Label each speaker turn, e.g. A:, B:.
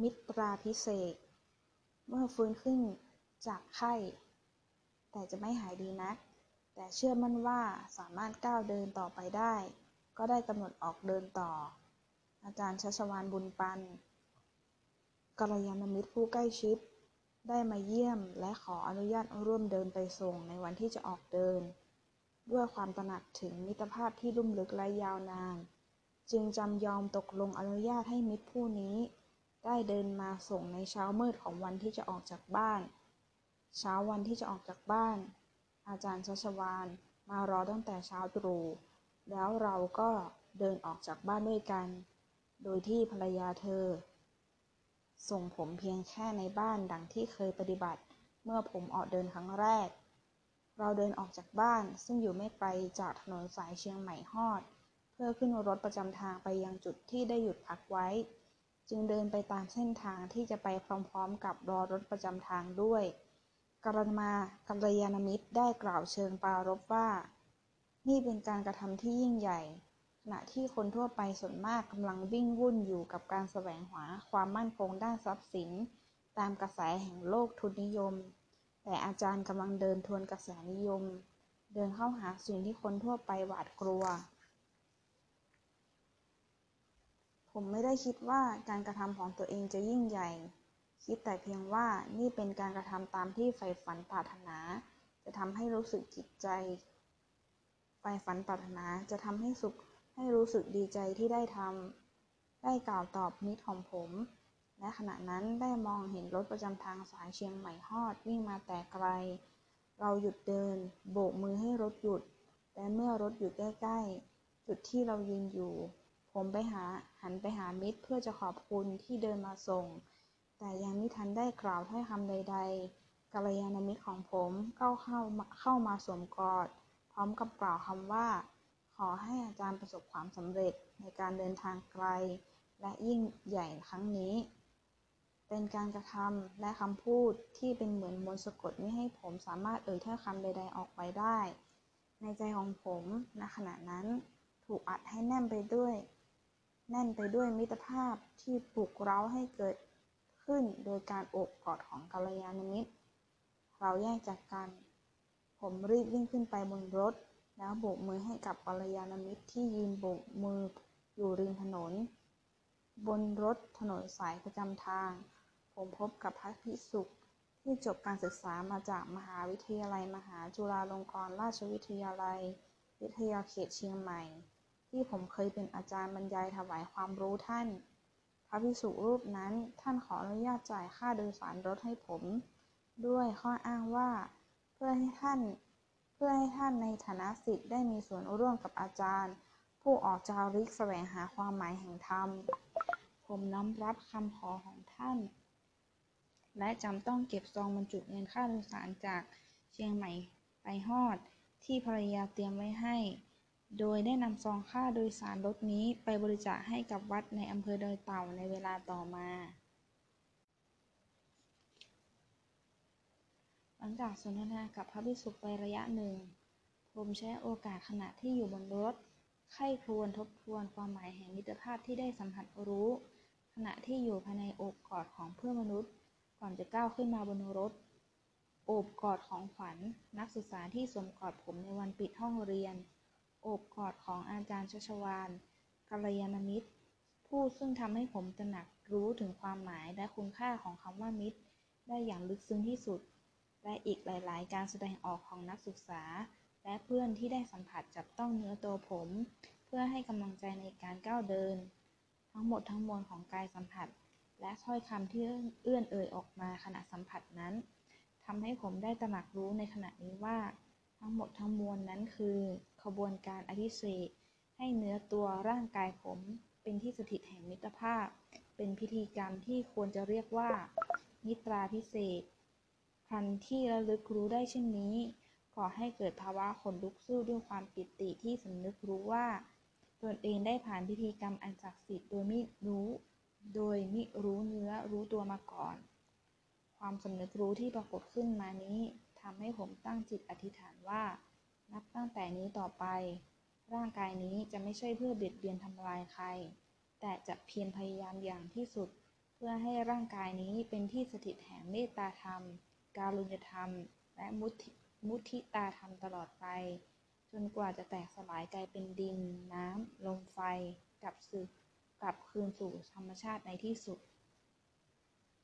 A: มิตราพิเศษกเมื่อฟื้นขึ้นจากไข้ แต่จะไม่หายดีนัก แต่เชื่อมั่นว่าสามารถก้าวเดินต่อไปได้ ก็ได้กำหนดออกเดินต่อ อาจารย์ชัชวาลบุญปันกัลยาณมิตรผู้ใกล้ชิด ได้มาเยี่ยมและขออนุญาตร่วมเดินไปส่งในวันที่จะออกเดิน ด้วยความตระหนักถึงมิตรภาพที่ลุ่มลึกและยาวนาน จึงจำยอมตกลงอนุญาตให้มิตรผู้นี้ ได้เดินมาส่งในเช้ามืดของวันที่จะออกจากบ้าน เช้าวันที่จะออกจากบ้าน อาจารย์ชัชวาลมารอตั้งแต่เช้าตรู่แล้วเราก็เดินออกจากบ้านด้วยกัน โดยที่ภรรยาเธอ ส่งผมเพียงแค่ในบ้านดังที่เคยปฏิบัติ เมื่อผมออกเดินครั้งแรก เราเดินออกจากบ้านซึ่งอยู่ไม่ไกลจากถนนสายเชียงใหม่ฮอด เพื่อขึ้นรถประจำทางไปยังจุดที่ได้หยุดพักไว้ จึงเดินไปตามเส้นทางที่จะไปพร้อมๆกับรอรถประจำทางด้วย กรณมากัลยาณมิตรได้กล่าวเชิงปรารภว่า นี่เป็นการกระทำที่ยิ่งใหญ่ ขณะที่คนทั่วไปส่วนมากกำลังวิ่งวุ่นอยู่กับการแสวงหาความมั่นคงด้านทรัพย์สิน ตามกระแสแห่งโลกทุนนิยม แต่อาจารย์กำลังเดินทวนกระแสนิยม เดินเข้าหาสิ่งที่คนทั่วไปหวาดกลัว ผมไม่ได้คิดว่าการกระทำของตัวเองจะยิ่งใหญ่ คิดแต่เพียงว่านี่เป็นการกระทำตามที่ใฝ่ฝันปรารถนา จะทำให้รู้สึกจิตใจใฝ่ฝันปรารถนาจะทำให้สุขให้รู้สึกดีใจที่ได้ทำได้กล่าวตอบมิตรของผม และขณะนั้นได้มองเห็นรถประจำทางสายเชียงใหม่ฮอดวิ่งมาแต่ไกล เราหยุดเดิน โบกมือให้รถหยุด และเมื่อรถอยู่ใกล้ๆ จุดที่เรายืนอยู่ ผมไปหาหันไปหามิตรเพื่อจะขอบคุณที่เดินมาส่ง แต่ยังไม่ทันได้กล่าวถ้อยคำใด ๆกัลยาณมิตรของผมก็เข้ามาเข้ามาสวมกอด พร้อมกับกล่าวคำว่า ขอให้อาจารย์ประสบความสำเร็จในการเดินทางไกล และยิ่งใหญ่ครั้งนี้ เป็นการกระทำและคำพูดที่เป็นเหมือนมนต์สะกดไม่ให้ผมสามารถเอ่ยถ้อยคำใด ๆ ออกไปได้ ในใจของผมณขณะนั้นถูกอัดให้แน่นไปด้วย แน่นไปด้วยมิตรภาพที่ปลุกเร้าให้เกิดขึ้นโดยการโอบกอดของกัลยาณมิตร เราแยกจากกัน ผมรีบวิ่งขึ้นไปบนรถ แล้วโบกมือให้กับกัลยาณมิตรที่ยืนโบกมืออยู่ริมถนน บนรถถนนสายประจำทาง ผมพบกับพระภิกษุที่จบการศึกษามาจากมหาวิทยาลัยมหาจุฬาลงกรณราชวิทยาลัย วิทยาเขตเชียงใหม่ ที่ผมเคยเป็นอาจารย์บรรยายถวายความรู้ท่าน พระภิกษุรูปนั้นท่านขออนุญาตจ่ายค่าโดยสารรถให้ผม ด้วยข้ออ้างว่า เพื่อให้ท่าน เพื่อให้ท่านในฐานะศิษย์ได้มีส่วนร่วมกับอาจารย์ ผู้ออกจาริกแสวงหาความหมายแห่งธรรม ผมน้อมรับคำขอของท่าน และจำต้องเก็บซองบรรจุเงินค่าโดยสารจากเชียงใหม่ไปฮอด ที่ภรรยาเตรียมไว้ให้ โดยได้นำซองค่าโดยสารรถนี้ไปบริจาคให้กับวัดในอำเภอดอยเต่าในเวลาต่อมา หลังจากสนทนากับพระภิกษุไประยะหนึ่ง ผมใช้โอกาสขณะที่อยู่บนรถ ไข้ครวญทบทวนความหมายแห่งมิตรภาพที่ได้สัมผัสรู้ ขณะที่อยู่ภายในอบกอดของเพื่อนมนุษย์ ก่อนจะก้าวขึ้นมาบนรถ โอบกอดของขวัญ นักศึกษาที่สวมกอดผมในวันปิดห้องเรียน โอบกอดของอาจารย์ชัชวาลกัลยาณมิตร ผู้ซึ่งทำให้ผมตระหนักรู้ถึงความหมายและคุณค่าของคำว่ามิตร ได้อย่างลึกซึ้งที่สุด และอีกหลาย ๆ การแสดงออกของนักศึกษา และเพื่อนที่ได้สัมผัสจับต้องเนื้อตัวผม เพื่อให้กำลังใจในการก้าวเดิน ทั้งหมดทั้งมวลของกายสัมผัส และถ้อยคำที่เอื้อนเอ่ยออกมาขณะสัมผัสนั้นทำให้ผมได้ตระหนักรู้ในขณะนี้ว่า ทั้งหมดทั้งมวลนั้นคือ ขบวนการอธิเษกให้เนื้อตัวร่างกายผมเป็นที่สถิตแห่งมิตรภาพ เป็นพิธีกรรมที่ควรจะเรียกว่ามิตราพิเศษกพันที่ระลึกรู้ได้เช่นนี้ก่อให้เกิดภาวะขนลุกสู้ด้วยความปิติที่สำนึกรู้ว่า ตนเองได้ผ่านพิธีกรรมอันศักดิ์สิทธิ์โดยมิรู้ โดยมิรู้เนื้อรู้ตัวมาก่อน ความสำนึกรู้ที่ปรากฏขึ้นมานี้ ทำให้ผมตั้งจิตอธิษฐานว่า นับตั้งแต่นี้ต่อไป ร่างกายนี้จะไม่ใช่เพื่อเบียดเบียนทำลายใคร แต่จะเพียรพยายามอย่างที่สุด เพื่อให้ร่างกายนี้เป็นที่สถิตแห่งเมตตาธรรม การุญยธรรม และมุทิมุทิตาธรรมตลอดไป จนกว่าจะแตกสลายกลายเป็นดิน น้ำ ลมไฟกลับสึกกลับคืนสู่ธรรมชาติในที่สุด